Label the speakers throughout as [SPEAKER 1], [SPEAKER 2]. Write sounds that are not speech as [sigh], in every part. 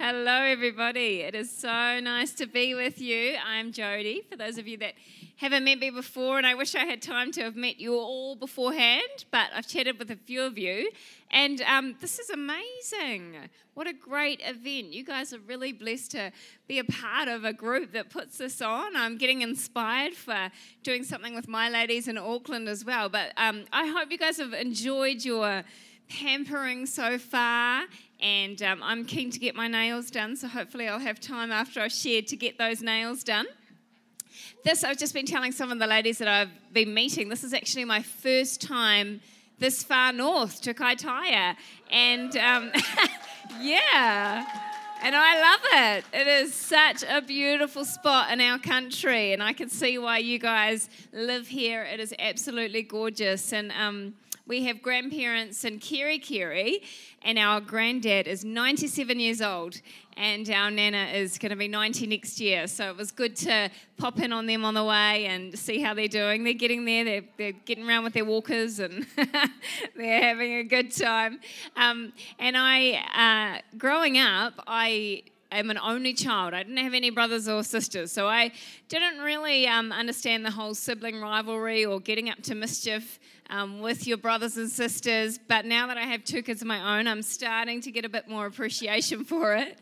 [SPEAKER 1] Hello, everybody. It is so nice to be with you. I'm Jodi. For those of you that haven't met me before, and I wish I had time to have met you all beforehand, but I've chatted with a few of you, and um, this is amazing. What a great event. You guys are really blessed to be a part of a group that puts this on. I'm getting inspired for doing something with my ladies in Auckland as well, but um, I hope you guys have enjoyed your pampering so far and um, I'm keen to get my nails done, so hopefully I'll have time after I've shared to get those nails done. This, I've just been telling some of the ladies that I've been meeting, this is actually my first time this far north to Kaitaia. And um, [laughs] yeah, and I love it. It is such a beautiful spot in our country, and I can see why you guys live here. It is absolutely gorgeous. And um, we have grandparents in Kerikeri, and our granddad is 97 years old, and our nana is going to be 90 next year. So it was good to pop in on them on the way and see how they're doing. They're getting there, they're, they're getting around with their walkers, and [laughs] they're having a good time. Um, and I, uh, growing up, I am an only child. I didn't have any brothers or sisters, so I didn't really um, understand the whole sibling rivalry or getting up to mischief um, with your brothers and sisters. But now that I have two kids of my own, I'm starting to get a bit more appreciation [laughs] for it.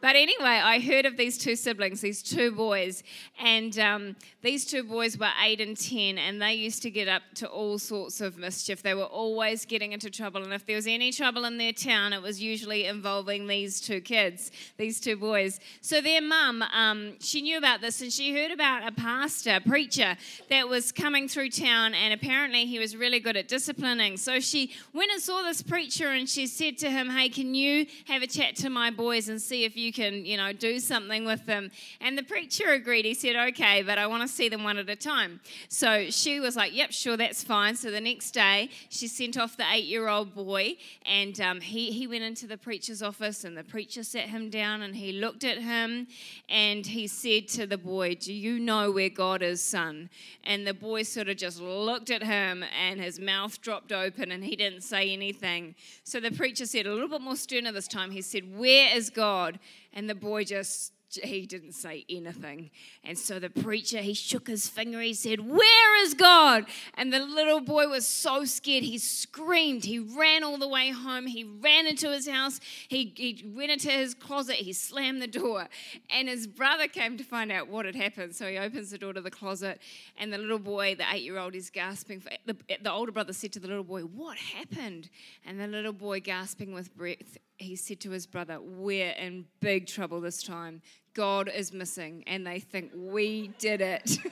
[SPEAKER 1] But anyway, I heard of these two siblings, these two boys, and um, these two boys were eight and ten, and they used to get up to all sorts of mischief. They were always getting into trouble, and if there was any trouble in their town, it was usually involving these two kids, these two boys. So their mum, um, she knew about this, and she heard about a pastor, a preacher, that was coming through town, and apparently he was really good at disciplining. So she went and saw this preacher, and she said to him, "Hey, can you have a chat to my boys and see if you you can, you know, do something with them. And the preacher agreed. He said, okay, but I want to see them one at a time. So she was like, yep, sure, that's fine. So the next day, she sent off the eight year old boy, and um, he, he went into the preacher's office, and the preacher sat him down and he looked at him and he said to the boy, Do you know where God is, son? And the boy sort of just looked at him and his mouth dropped open and he didn't say anything. So the preacher said, a little bit more sterner this time, he said, Where is God? And the boy just he didn't say anything. And so the preacher, he shook his finger. He said, Where is God? And the little boy was so scared. He screamed. He ran all the way home. He ran into his house. He, he went into his closet. He slammed the door. And his brother came to find out what had happened. So he opens the door to the closet. And the little boy, the eight year old, is gasping. For, the, the older brother said to the little boy, What happened? And the little boy, gasping with breath, he said to his brother, We're in big trouble this time. God is missing, and they think we did it. [laughs]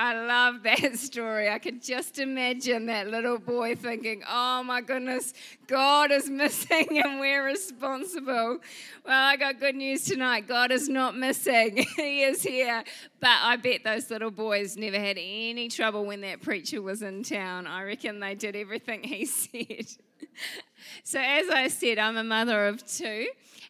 [SPEAKER 1] I love that story. I could just imagine that little boy thinking, oh my goodness, God is missing and we're responsible. Well, I got good news tonight. God is not missing, [laughs] He is here. But I bet those little boys never had any trouble when that preacher was in town. I reckon they did everything he [laughs] said. so, as I said, I'm a mother of two.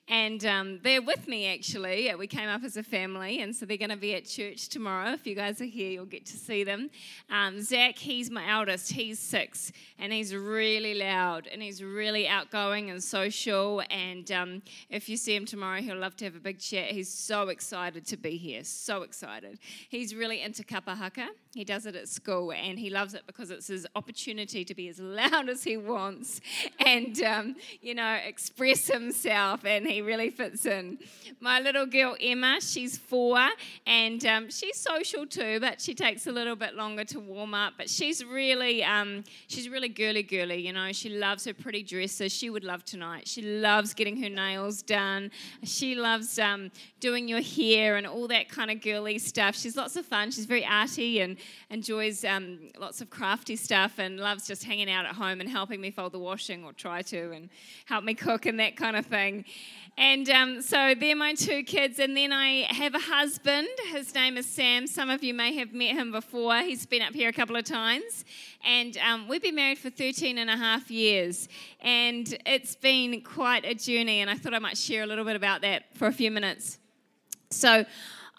[SPEAKER 1] And um, they're with me actually. We came up as a family, and so they're going to be at church tomorrow. If you guys are here, you'll get to see them. Um, Zach, he's my eldest, he's six, and he's really loud and he's really outgoing and social. And um, if you see him tomorrow, he'll love to have a big chat. He's so excited to be here, so excited. He's really into kapa haka. He does it at school, and he loves it because it's his opportunity to be as [laughs] loud as he wants and, um, you know, express himself. And he really fits in. My little girl Emma, she's four, and um, she's social too, but she takes a little bit longer to warm up. But she's really, um, she's really girly girly. You know, she loves her pretty dresses. She would love tonight. She loves getting her nails done. She loves um, doing your hair and all that kind of girly stuff. She's lots of fun. She's very arty and enjoys um, lots of crafty stuff and loves just hanging out at home and helping me fold the washing or try to and help me cook and that kind of thing. And um, so they're my two kids. And then I have a husband. His name is Sam. Some of you may have met him before. He's been up here a couple of times. And um, we've been married for 13 and a half years. And it's been quite a journey. And I thought I might share a little bit about that for a few minutes. So,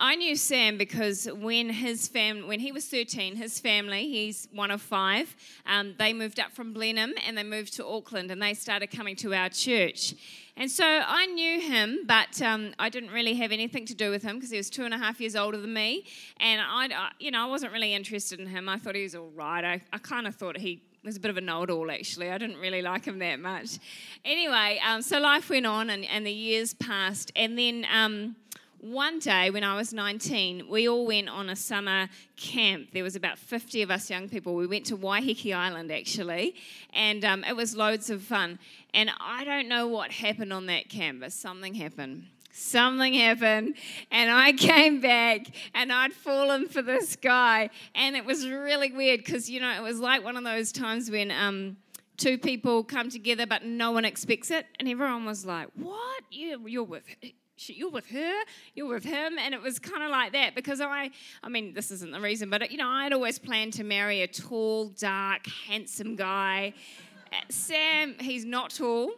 [SPEAKER 1] I knew Sam because when his fam, when he was 13, his family, he's one of five, um, they moved up from Blenheim and they moved to Auckland and they started coming to our church. And so I knew him, but um, I didn't really have anything to do with him because he was two and a half years older than me. And I, you know, I wasn't really interested in him. I thought he was all right. I, I kind of thought he was a bit of a know-it-all actually. I didn't really like him that much. Anyway, um, so life went on and, and the years passed, and then. Um, one day when I was 19, we all went on a summer camp. There was about 50 of us young people. We went to Waiheke Island actually, and um, it was loads of fun. And I don't know what happened on that camp, but something happened. Something happened, and I [laughs] came back and I'd fallen for this guy, and it was really weird because you know it was like one of those times when um, two people come together but no one expects it, and everyone was like, "What? You, you're with you're with her, you're with him, and it was kind of like that because I, I mean, this isn't the reason, but you know, I'd always planned to marry a tall, dark, handsome guy. Uh, Sam, he's not tall,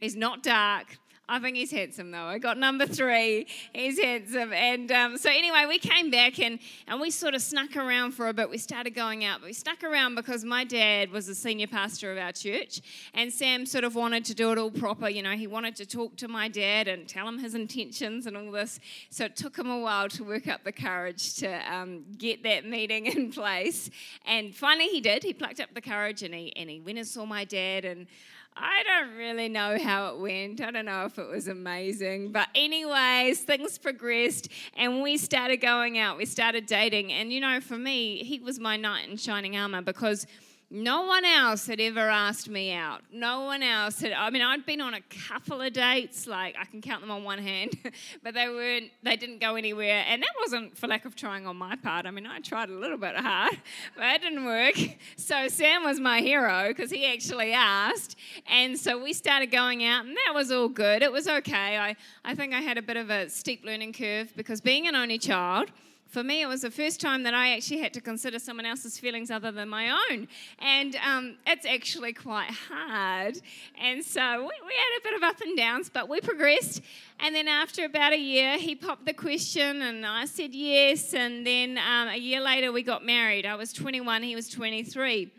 [SPEAKER 1] he's not dark, I think he's handsome though. I got number three. He's handsome. And um, so anyway, we came back and, and we sort of snuck around for a bit. We started going out, but we stuck around because my dad was the senior pastor of our church. And Sam sort of wanted to do it all proper. You know, he wanted to talk to my dad and tell him his intentions and all this. So it took him a while to work up the courage to um, get that meeting [laughs] in place. And finally he did. He plucked up the courage and he, and he went and saw my dad. And I don't really know how it went. I don't know if it was amazing. But, anyways, things progressed and we started going out. We started dating. And, you know, for me, he was my knight in shining armor because no one else had ever asked me out. No one else had. I mean, I'd been on a couple of dates, like I can count them on one hand, [laughs] but they weren't. They didn't go anywhere, and that wasn't for lack of trying on my part. I mean, I tried a little bit hard, [laughs] but it didn't work. [laughs] So Sam was my hero because he actually asked, and so we started going out, and that was all good. It was okay. I I think I had a bit of a steep learning curve because being an only child for me, it was the first time that I actually had to consider someone else's feelings other than my own. And um, it's actually quite hard. And so we, we, had a bit of up and downs, but we progressed. And then after about a year, he popped the question, and I said yes. And then um, a year later, we got married. I was 21, he was 23.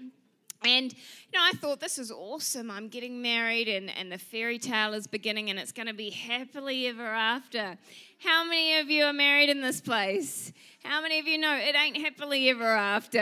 [SPEAKER 1] And, you know, I thought this is awesome. I'm getting married, and, and the fairy tale is beginning, and it's going to be happily ever after. How many of you are married in this place? How many of you know it ain't happily ever after?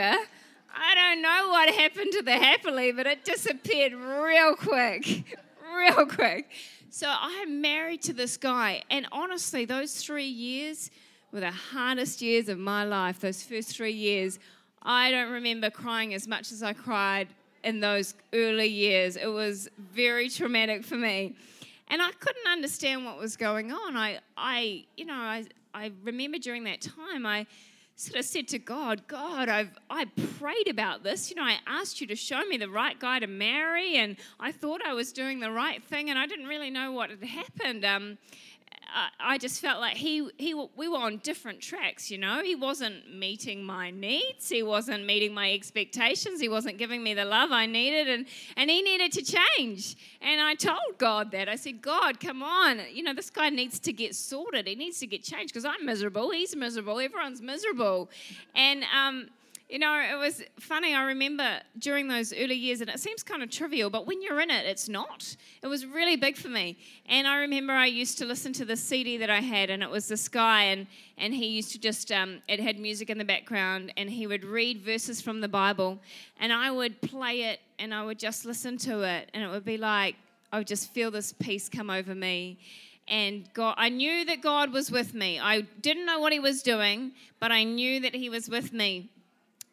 [SPEAKER 1] I don't know what happened to the happily, but it disappeared real quick. [laughs] Real quick. So I'm married to this guy, and honestly, those three years were the hardest years of my life. Those first three years, I don't remember crying as much as I cried in those early years. It was very traumatic for me and I couldn't understand what was going on. I, I, you know, I, I remember during that time, I sort of said to God, God, I've I prayed about this. You know, I asked you to show me the right guy to marry, and I thought I was doing the right thing, and I didn't really know what had happened. Um, I just felt like he, he, we were on different tracks, you know. He wasn't meeting my needs. He wasn't meeting my expectations. He wasn't giving me the love I needed, and, and he needed to change. And I told God that. I said, God, come on. You know, this guy needs to get sorted. He needs to get changed because I'm miserable. He's miserable. Everyone's miserable. And, um, you know, it was funny. I remember during those early years, and it seems kind of trivial, but when you're in it, it's not. It was really big for me. And I remember I used to listen to the CD that I had, and it was this guy, and, and he used to just, um, it had music in the background, and he would read verses from the Bible, and I would play it, and I would just listen to it, and it would be like, I would just feel this peace come over me and God, I knew that God was with me. I didn't know what He was doing, but I knew that He was with me.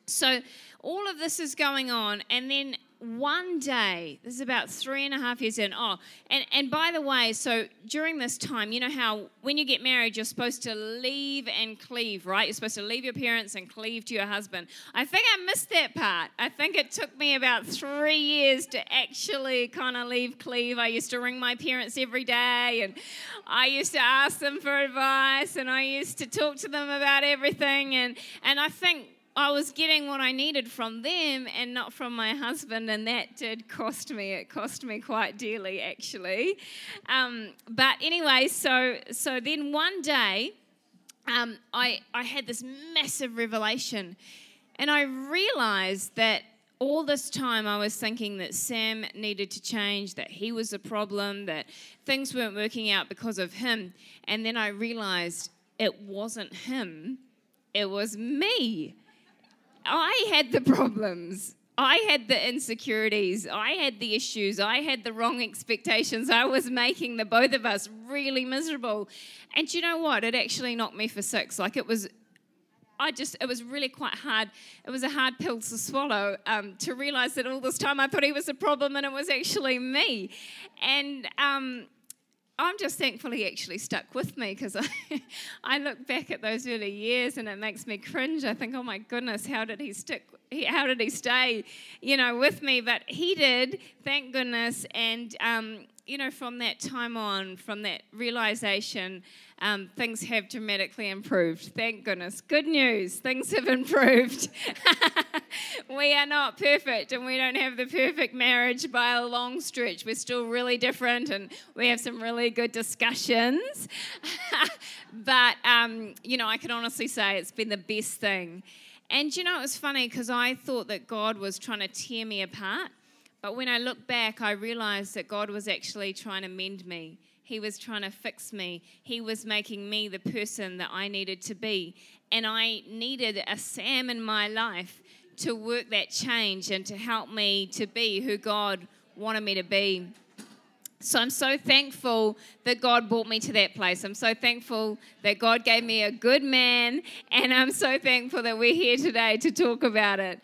[SPEAKER 1] So all of this is going on, and then one day, this is about three and a half years in. Oh, and, and by the way, so during this time, you know how when you get married, you're supposed to leave and cleave, right? You're supposed to leave your parents and cleave to your husband. I think I missed that part. I think it took me about three years to actually kind of leave cleave. I used to ring my parents every day and I used to ask them for advice and I used to talk to them about everything. And, and I think I was getting what I needed from them and not from my husband, and that did cost me. It cost me quite dearly, actually. Um, but anyway, so so then one day, um, I I had this massive revelation, and I realized that all this time I was thinking that Sam needed to change, that he was a problem, that things weren't working out because of him. And then I realized it wasn't him, it was me. I had the problems. I had the insecurities. I had the issues. I had the wrong expectations. I was making the both of us really miserable. And you know what? It actually knocked me for six. Like it was I just, it was really quite hard. It was a hard pill to swallow um, to realize that all this time I thought he was a problem and it was actually me. And um, I'm just thankful he actually stuck with me because [laughs] I, I look back at those early years and it makes me cringe. I think, oh my goodness, how did he stick? How did he stay, you know, with me? But he did, thank goodness. And um, you know, from that time on, from that realization, um, things have dramatically improved. Thank goodness. Good news, things have [laughs] improved. [laughs] we are not perfect and we don't have the perfect marriage by a long stretch. We're still really different and we have some really good discussions. [laughs] but, um, you know, I can honestly say it's been the best thing. And, you know, it was funny because I thought that God was trying to tear me apart. But when I look back, I realized that God was actually trying to mend me. He was trying to fix me. He was making me the person that I needed to be. And I needed a Sam in my life to work that change and to help me to be who God wanted me to be. So I'm so thankful that God brought me to that place. I'm so thankful that God gave me a good man, and I'm so thankful that we're here today to talk about it.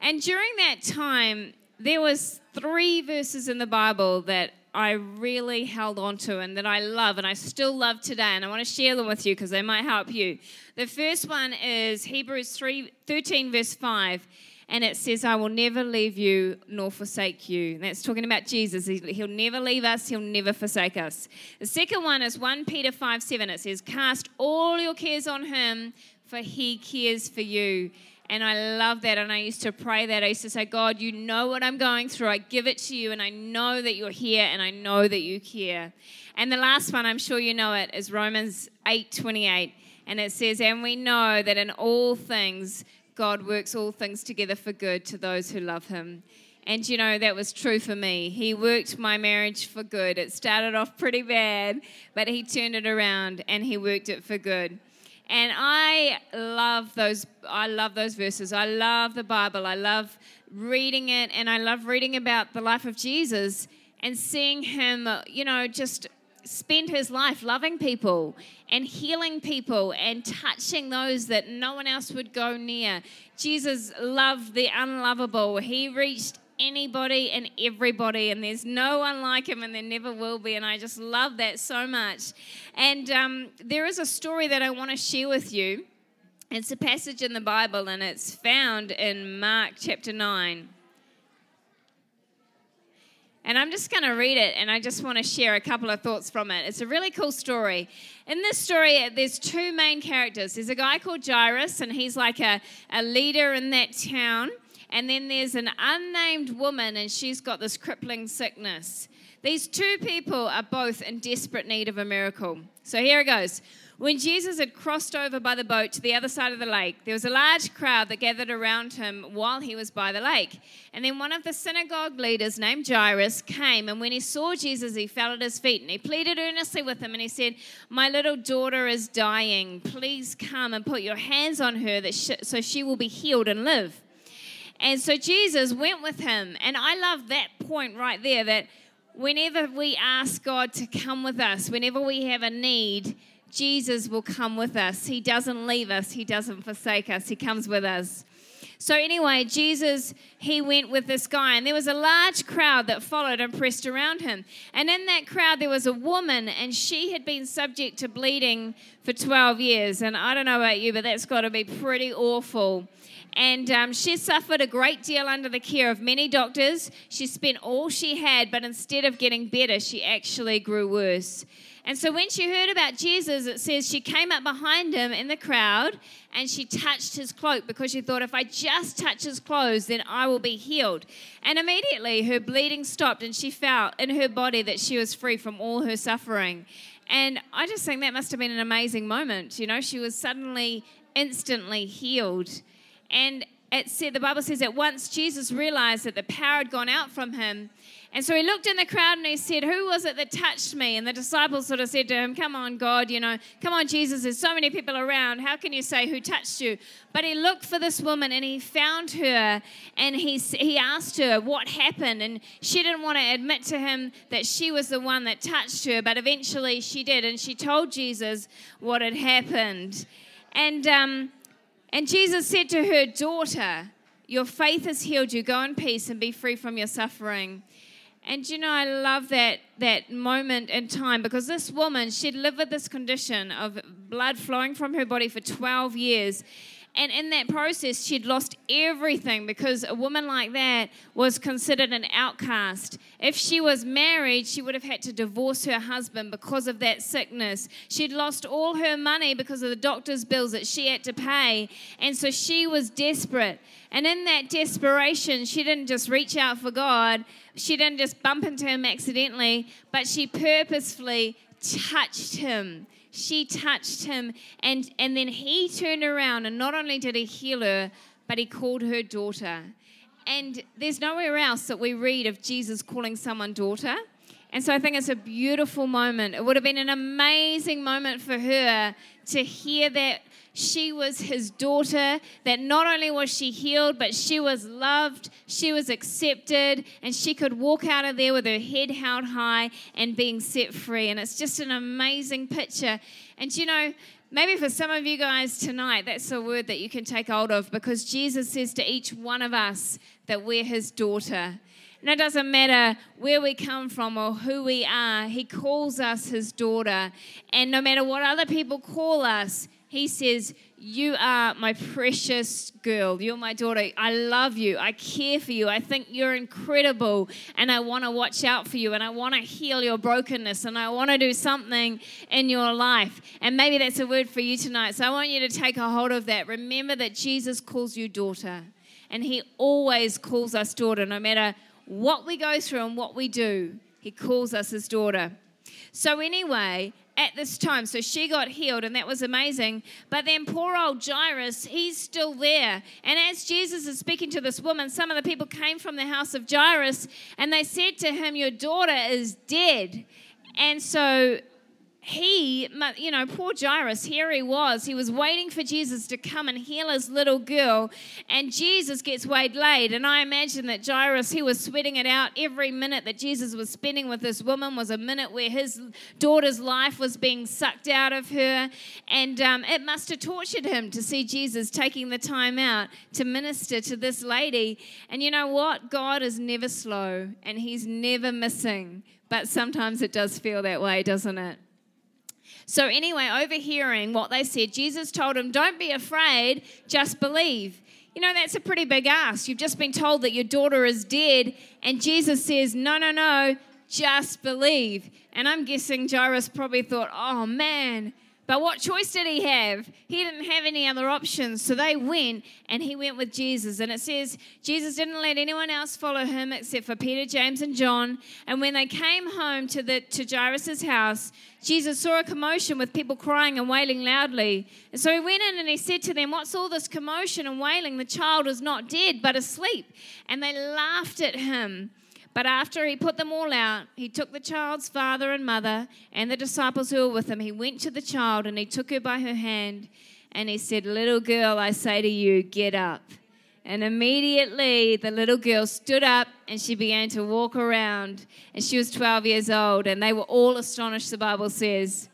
[SPEAKER 1] And during that time, there was three verses in the Bible that I really held on to and that I love and I still love today and I want to share them with you because they might help you. The first one is Hebrews 3 13 verse 5 and it says I will never leave you nor forsake you. And that's talking about Jesus. He'll never leave us, he'll never forsake us. The second one is 1 Peter 5 7. It says cast all your cares on him for he cares for you. And I love that. And I used to pray that. I used to say, God, you know what I'm going through. I give it to you, and I know that you're here, and I know that you care. And the last one, I'm sure you know it, is Romans 8 28. And it says, And we know that in all things, God works all things together for good to those who love him. And you know, that was true for me. He worked my marriage for good. It started off pretty bad, but he turned it around and he worked it for good. And I love those I love those verses. I love the Bible. I love reading it and I love reading about the life of Jesus and seeing him, you know, just spend his life loving people and healing people and touching those that no one else would go near. Jesus loved the unlovable. He reached anybody and everybody, and there's no one like him, and there never will be. And I just love that so much. And um, there is a story that I want to share with you. It's a passage in the Bible, and it's found in Mark chapter 9. And I'm just going to read it, and I just want to share a couple of thoughts from it. It's a really cool story. In this story, there's two main characters. There's a guy called Jairus, and he's like a, a leader in that town. And then there's an unnamed woman, and she's got this crippling sickness. These two people are both in desperate need of a miracle. So here it goes. When Jesus had crossed over by the boat to the other side of the lake, there was a large crowd that gathered around him while he was by the lake. And then one of the synagogue leaders, named Jairus, came, and when he saw Jesus, he fell at his feet and he pleaded earnestly with him and he said, My little daughter is dying. Please come and put your hands on her that so she will be healed and live. And so Jesus went with him. And I love that point right there that whenever we ask God to come with us, whenever we have a need, Jesus will come with us. He doesn't leave us, He doesn't forsake us, He comes with us. So, anyway, Jesus, he went with this guy, and there was a large crowd that followed and pressed around him. And in that crowd, there was a woman, and she had been subject to bleeding for 12 years. And I don't know about you, but that's got to be pretty awful. And um, she suffered a great deal under the care of many doctors. She spent all she had, but instead of getting better, she actually grew worse. And so when she heard about Jesus, it says she came up behind him in the crowd and she touched his cloak because she thought, if I just touch his clothes, then I will be healed. And immediately her bleeding stopped and she felt in her body that she was free from all her suffering. And I just think that must have been an amazing moment. You know, she was suddenly, instantly healed. And it said the Bible says that once Jesus realized that the power had gone out from him, and so he looked in the crowd and he said, Who was it that touched me? And the disciples sort of said to him, Come on, God, you know, come on, Jesus, there's so many people around. How can you say who touched you? But he looked for this woman and he found her and he, he asked her what happened. And she didn't want to admit to him that she was the one that touched her, but eventually she did. And she told Jesus what had happened. And, um, and Jesus said to her, Daughter, your faith has healed you. Go in peace and be free from your suffering. And you know, I love that that moment in time because this woman, she'd lived with this condition of blood flowing from her body for 12 years. And in that process, she'd lost everything because a woman like that was considered an outcast. If she was married, she would have had to divorce her husband because of that sickness. She'd lost all her money because of the doctor's bills that she had to pay. And so she was desperate. And in that desperation, she didn't just reach out for God, she didn't just bump into him accidentally, but she purposefully touched him. She touched him, and, and then he turned around, and not only did he heal her, but he called her daughter. And there's nowhere else that we read of Jesus calling someone daughter. And so I think it's a beautiful moment. It would have been an amazing moment for her to hear that she was his daughter, that not only was she healed, but she was loved, she was accepted, and she could walk out of there with her head held high and being set free. And it's just an amazing picture. And you know, maybe for some of you guys tonight, that's a word that you can take hold of because Jesus says to each one of us that we're his daughter. And it doesn't matter where we come from or who we are, He calls us His daughter. And no matter what other people call us, he says, You are my precious girl. You're my daughter. I love you. I care for you. I think you're incredible. And I want to watch out for you. And I want to heal your brokenness. And I want to do something in your life. And maybe that's a word for you tonight. So I want you to take a hold of that. Remember that Jesus calls you daughter. And He always calls us daughter, no matter what we go through and what we do. He calls us His daughter. So, anyway, at this time. So she got healed, and that was amazing. But then poor old Jairus, he's still there. And as Jesus is speaking to this woman, some of the people came from the house of Jairus and they said to him, Your daughter is dead. And so he, you know, poor Jairus, here he was. He was waiting for Jesus to come and heal his little girl, and Jesus gets weighed waylaid. And I imagine that Jairus, he was sweating it out. Every minute that Jesus was spending with this woman was a minute where his daughter's life was being sucked out of her. And um, it must have tortured him to see Jesus taking the time out to minister to this lady. And you know what? God is never slow, and he's never missing. But sometimes it does feel that way, doesn't it? So, anyway, overhearing what they said, Jesus told him, Don't be afraid, just believe. You know, that's a pretty big ask. You've just been told that your daughter is dead, and Jesus says, No, no, no, just believe. And I'm guessing Jairus probably thought, Oh man, but what choice did he have? He didn't have any other options. So they went and he went with Jesus. And it says Jesus didn't let anyone else follow him except for Peter, James, and John. And when they came home to, the, to Jairus' house, Jesus saw a commotion with people crying and wailing loudly. And so he went in and he said to them, What's all this commotion and wailing? The child is not dead, but asleep. And they laughed at him. But after he put them all out, he took the child's father and mother and the disciples who were with him. He went to the child and he took her by her hand and he said, Little girl, I say to you, get up. And immediately the little girl stood up and she began to walk around. And she was 12 years old, and they were all astonished, the Bible says.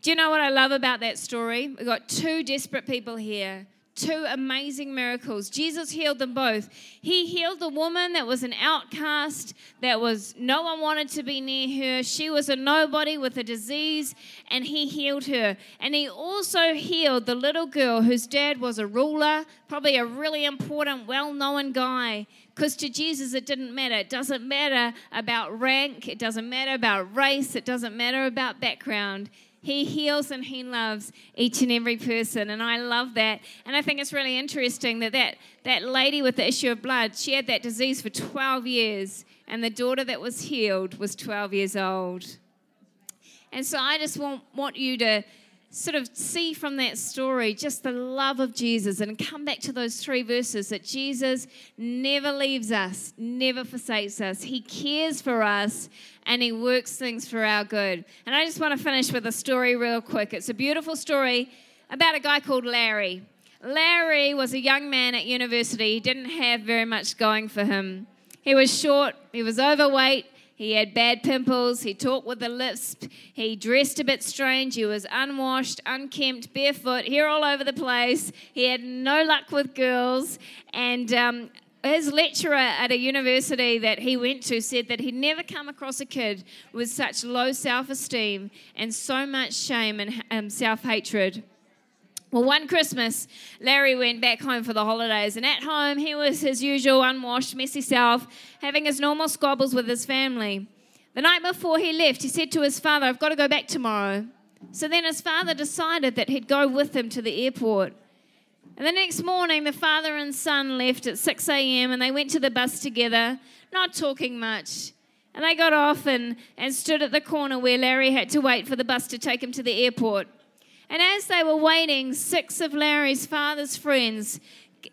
[SPEAKER 1] Do you know what I love about that story? We've got two desperate people here two amazing miracles. Jesus healed them both. He healed the woman that was an outcast, that was no one wanted to be near her. She was a nobody with a disease, and he healed her. And he also healed the little girl whose dad was a ruler, probably a really important, well known guy. Because to Jesus, it didn't matter. It doesn't matter about rank, it doesn't matter about race, it doesn't matter about background. He heals and He loves each and every person. And I love that. And I think it's really interesting that that, that lady with the issue of blood, she had that disease for 12 years. And the daughter that was healed was 12 years old. And so I just want, want you to sort of see from that story just the love of Jesus and come back to those three verses that Jesus never leaves us, never forsakes us. He cares for us and He works things for our good. And I just want to finish with a story real quick. It's a beautiful story about a guy called Larry. Larry was a young man at university. He didn't have very much going for him. He was short, he was overweight, he had bad pimples. He talked with a lisp. He dressed a bit strange. He was unwashed, unkempt, barefoot, hair all over the place. He had no luck with girls. And um, his lecturer at a university that he went to said that he'd never come across a kid with such low self esteem and so much shame and um, self hatred. Well, one Christmas, Larry went back home for the holidays, and at home, he was his usual unwashed, messy self, having his normal squabbles with his family. The night before he left, he said to his father, I've got to go back tomorrow. So then his father decided that he'd go with him to the airport. And the next morning, the father and son left at 6 a.m. and they went to the bus together, not talking much. And they got off and, and stood at the corner where Larry had to wait for the bus to take him to the airport. And as they were waiting, six of Larry's father's friends,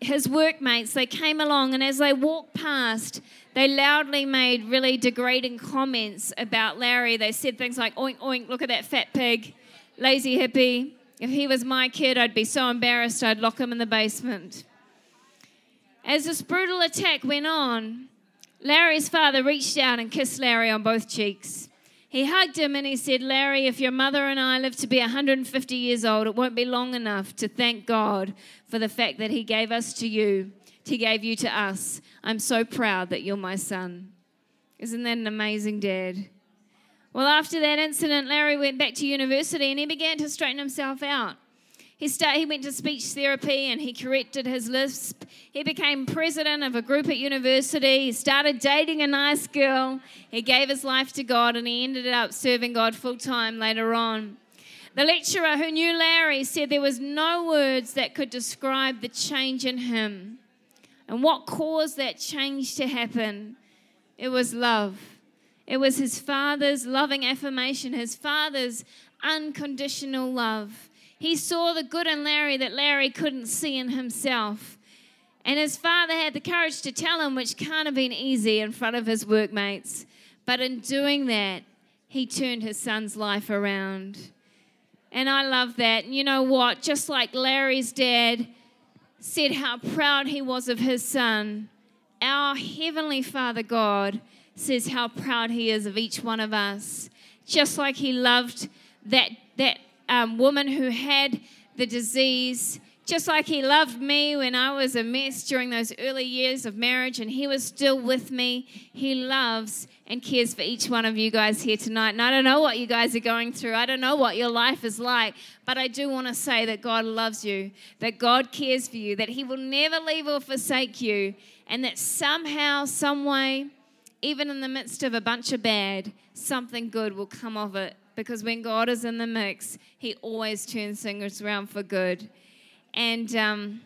[SPEAKER 1] his workmates, they came along, and as they walked past, they loudly made really degrading comments about Larry. They said things like, oink, oink, look at that fat pig, lazy hippie. If he was my kid, I'd be so embarrassed I'd lock him in the basement. As this brutal attack went on, Larry's father reached out and kissed Larry on both cheeks. He hugged him and he said, Larry, if your mother and I live to be 150 years old, it won't be long enough to thank God for the fact that He gave us to you, He gave you to us. I'm so proud that you're my son. Isn't that an amazing dad? Well, after that incident, Larry went back to university and he began to straighten himself out. He, he went to speech therapy and he corrected his lisp. He became president of a group at university. He started dating a nice girl. He gave his life to God and he ended up serving God full time later on. The lecturer who knew Larry said there was no words that could describe the change in him. And what caused that change to happen? It was love. It was his father's loving affirmation, his father's unconditional love. He saw the good in Larry that Larry couldn't see in himself. And his father had the courage to tell him, which can't have been easy in front of his workmates. But in doing that, he turned his son's life around. And I love that. And you know what? Just like Larry's dad said how proud he was of his son, our Heavenly Father God says how proud he is of each one of us. Just like he loved that, that um, woman who had the disease, just like he loved me when I was a mess during those early years of marriage, and he was still with me. He loves and cares for each one of you guys here tonight. And I don't know what you guys are going through, I don't know what your life is like, but I do want to say that God loves you, that God cares for you, that He will never leave or forsake you, and that somehow, some way, even in the midst of a bunch of bad, something good will come of it because when God is in the mix, He always turns things around for good. And, um,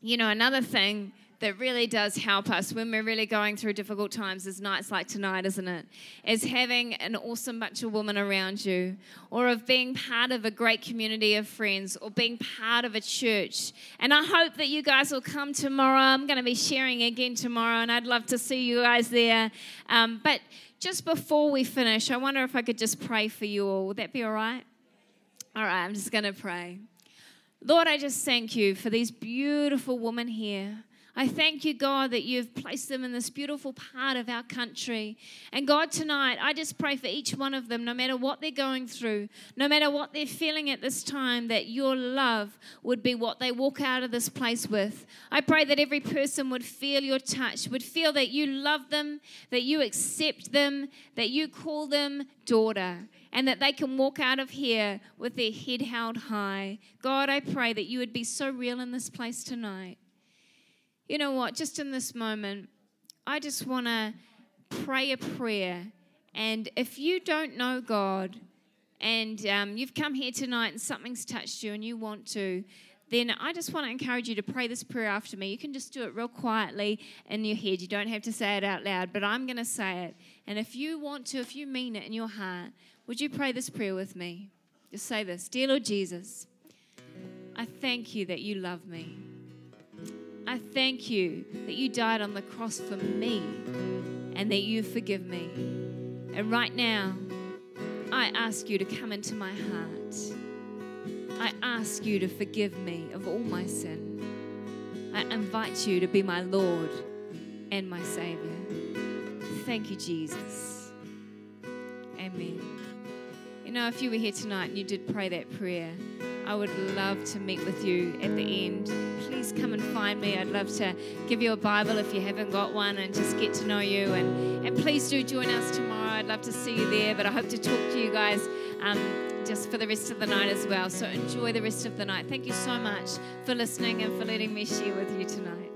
[SPEAKER 1] you know, another thing that really does help us when we're really going through difficult times is nights like tonight, isn't it? Is having an awesome bunch of women around you, or of being part of a great community of friends, or being part of a church. And I hope that you guys will come tomorrow. I'm going to be sharing again tomorrow, and I'd love to see you guys there. Um, but just before we finish, I wonder if I could just pray for you all. Would that be all right? All right, I'm just going to pray. Lord, I just thank you for these beautiful women here. I thank you, God, that you've placed them in this beautiful part of our country. And God, tonight, I just pray for each one of them, no matter what they're going through, no matter what they're feeling at this time, that your love would be what they walk out of this place with. I pray that every person would feel your touch, would feel that you love them, that you accept them, that you call them daughter and that they can walk out of here with their head held high. God, I pray that you would be so real in this place tonight you know what? Just in this moment, I just want to pray a prayer. And if you don't know God and um, you've come here tonight and something's touched you and you want to, then I just want to encourage you to pray this prayer after me. You can just do it real quietly in your head. You don't have to say it out loud, but I'm going to say it. And if you want to, if you mean it in your heart, would you pray this prayer with me? Just say this Dear Lord Jesus, I thank you that you love me. I thank you that you died on the cross for me and that you forgive me. And right now, I ask you to come into my heart. I ask you to forgive me of all my sin. I invite you to be my Lord and my Savior. Thank you, Jesus. Amen. You know, if you were here tonight and you did pray that prayer, I would love to meet with you at the end. Please come and find me. I'd love to give you a Bible if you haven't got one and just get to know you. And, and please do join us tomorrow. I'd love to see you there, but I hope to talk to you guys um, just for the rest of the night as well. So enjoy the rest of the night. Thank you so much for listening and for letting me share with you tonight.